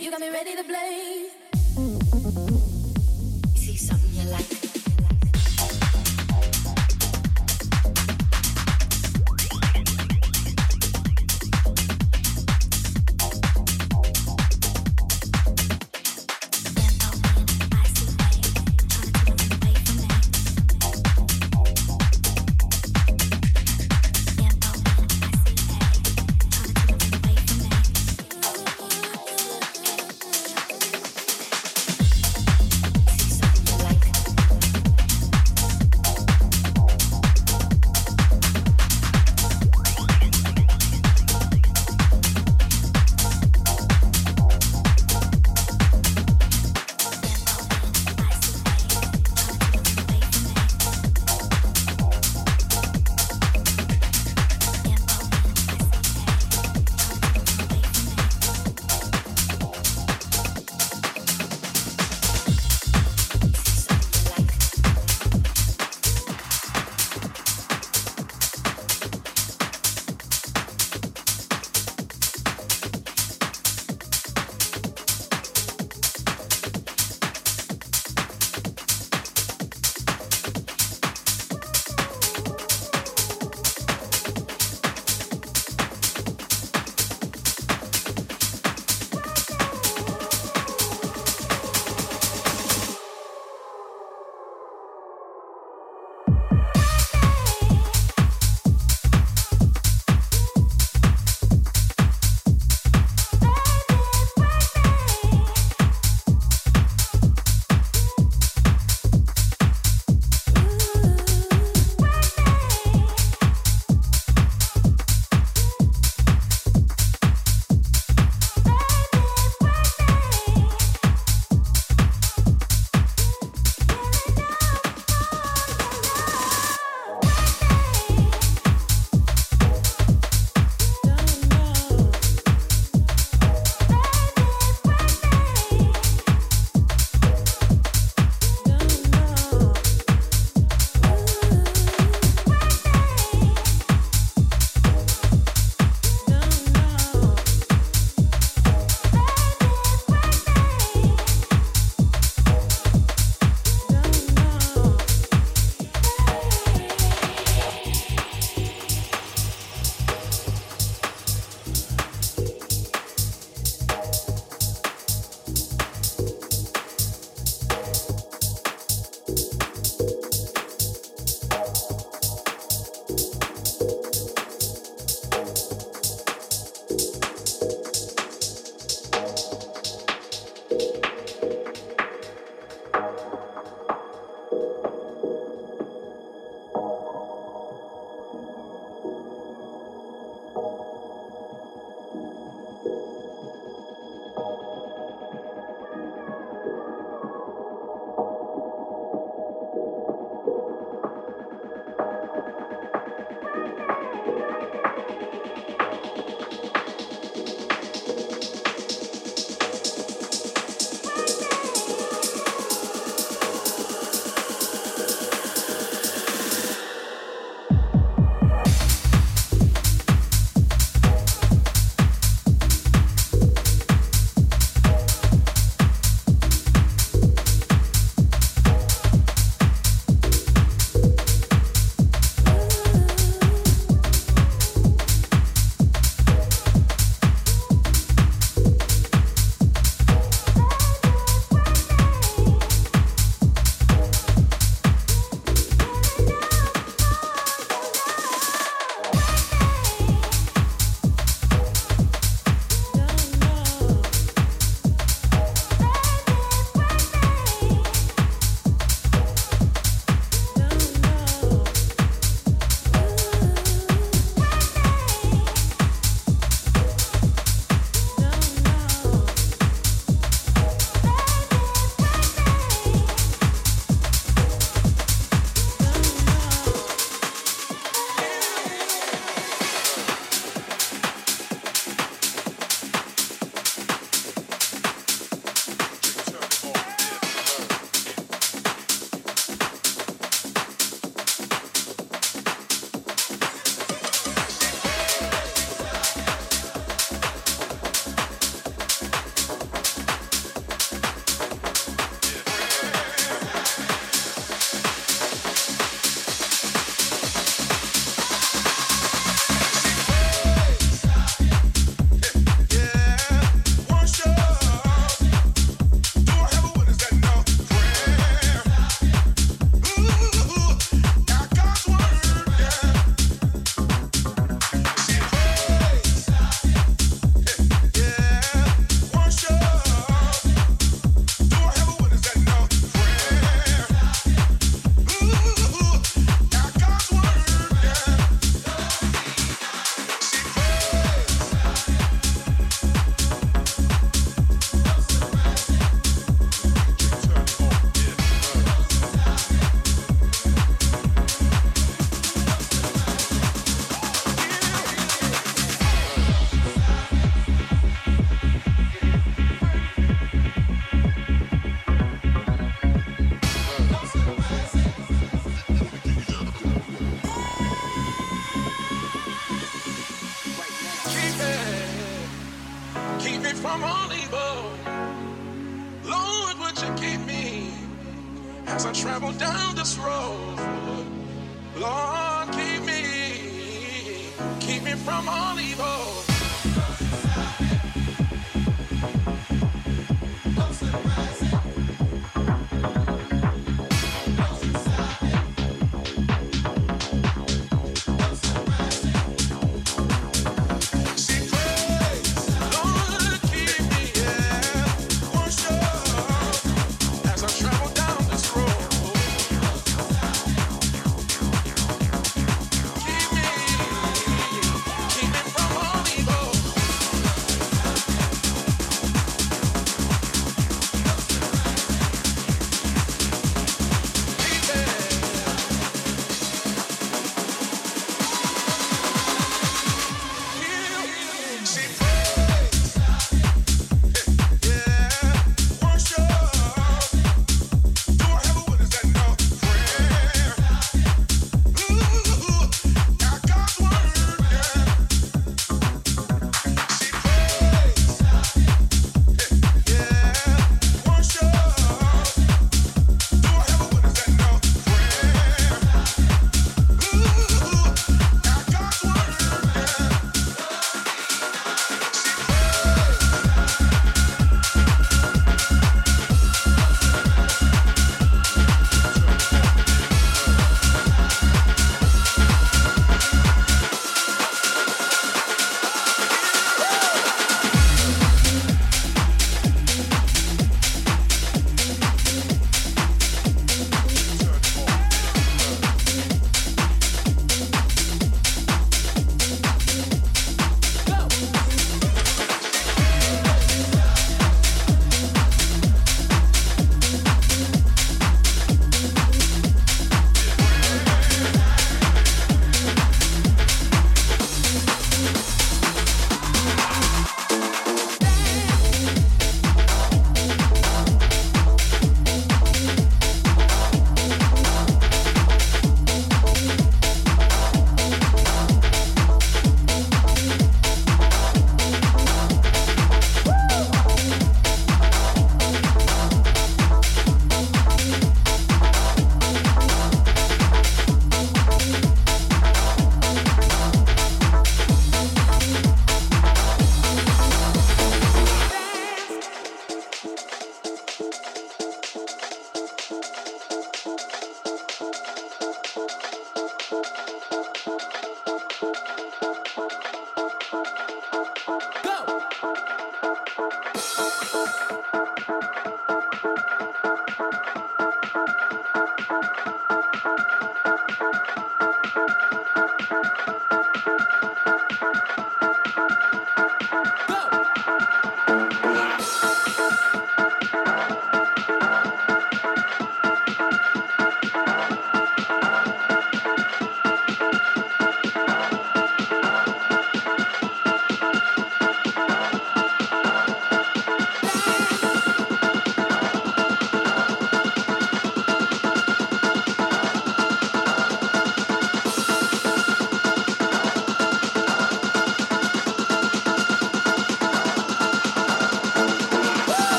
You got me ready to blaze. See something you like.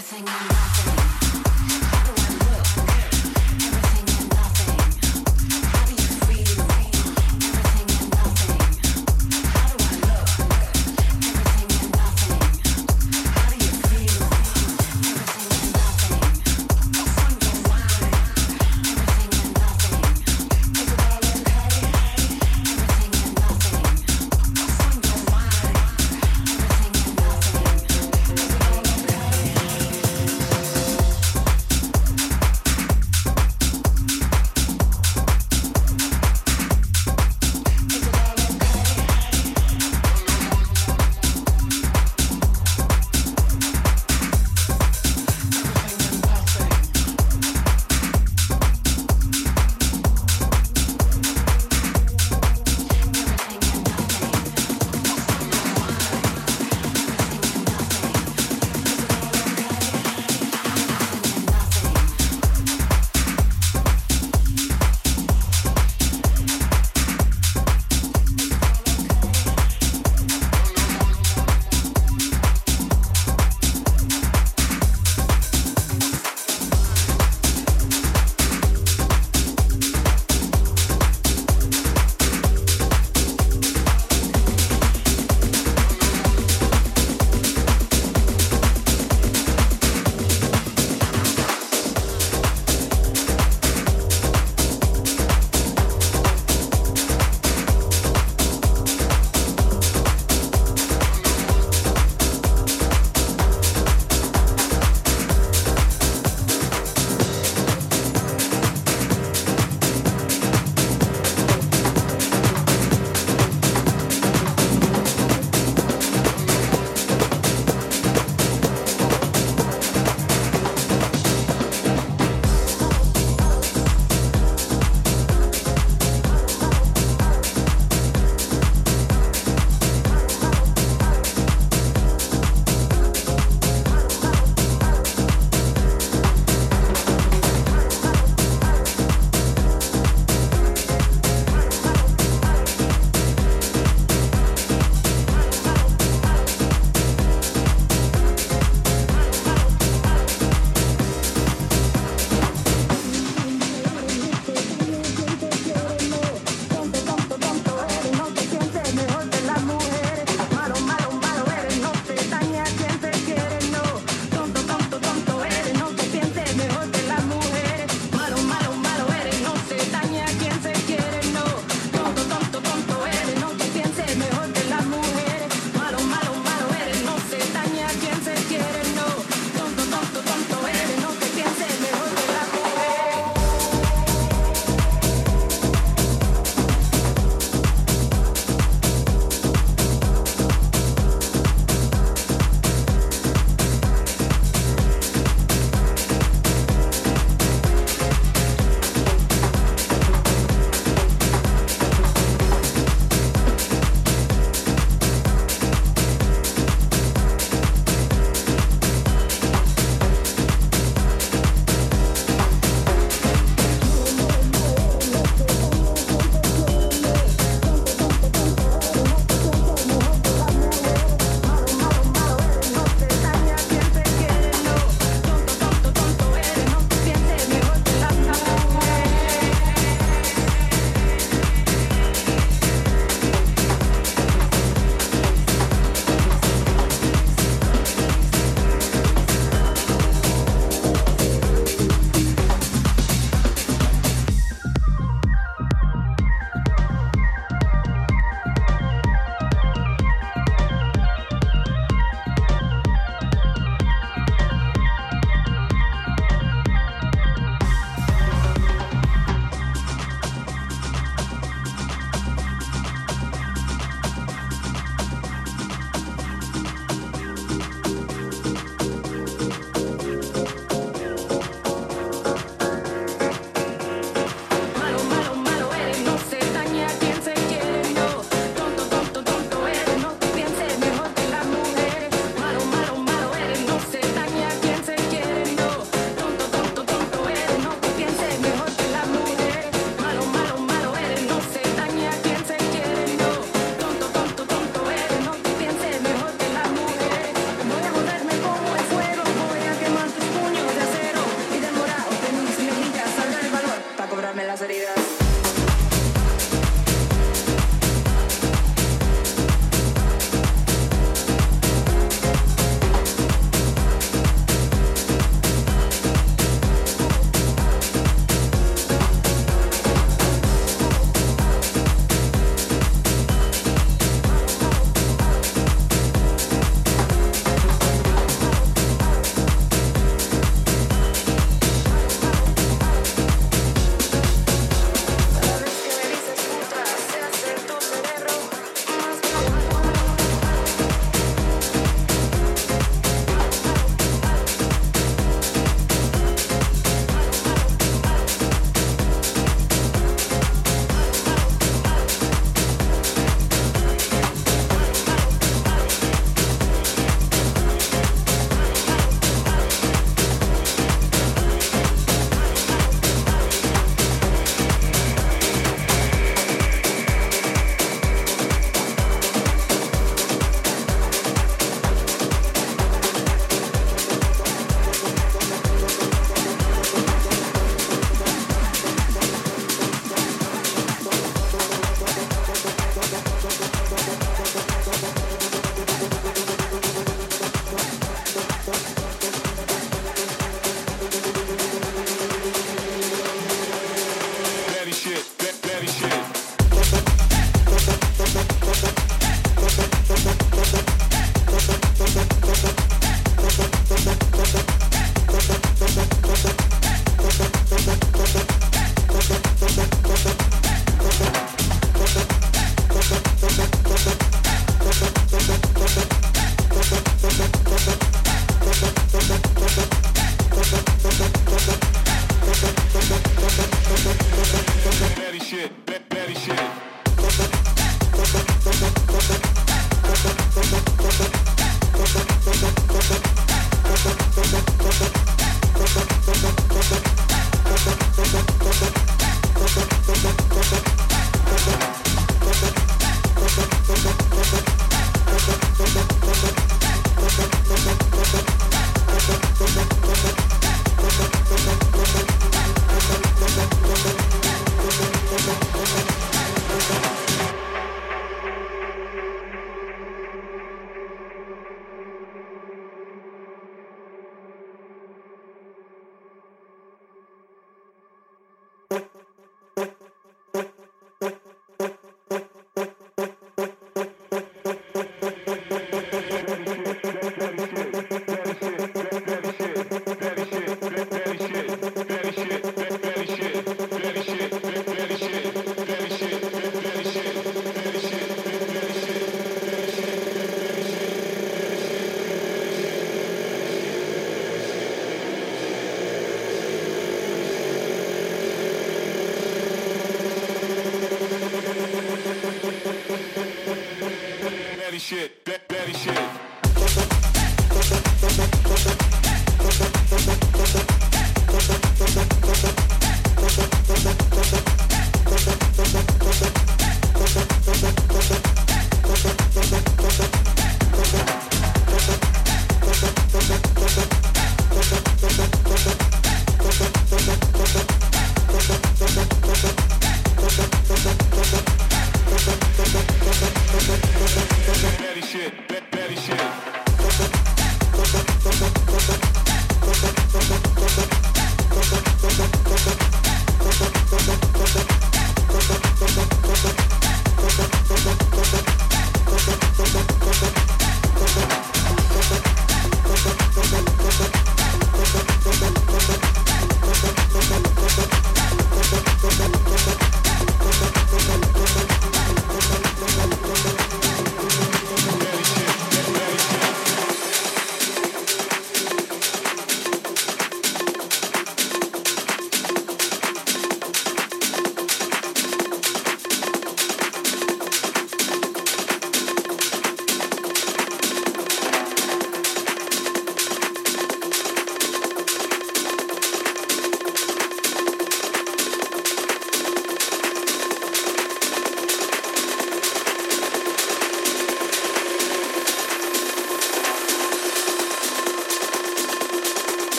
everything and nothing.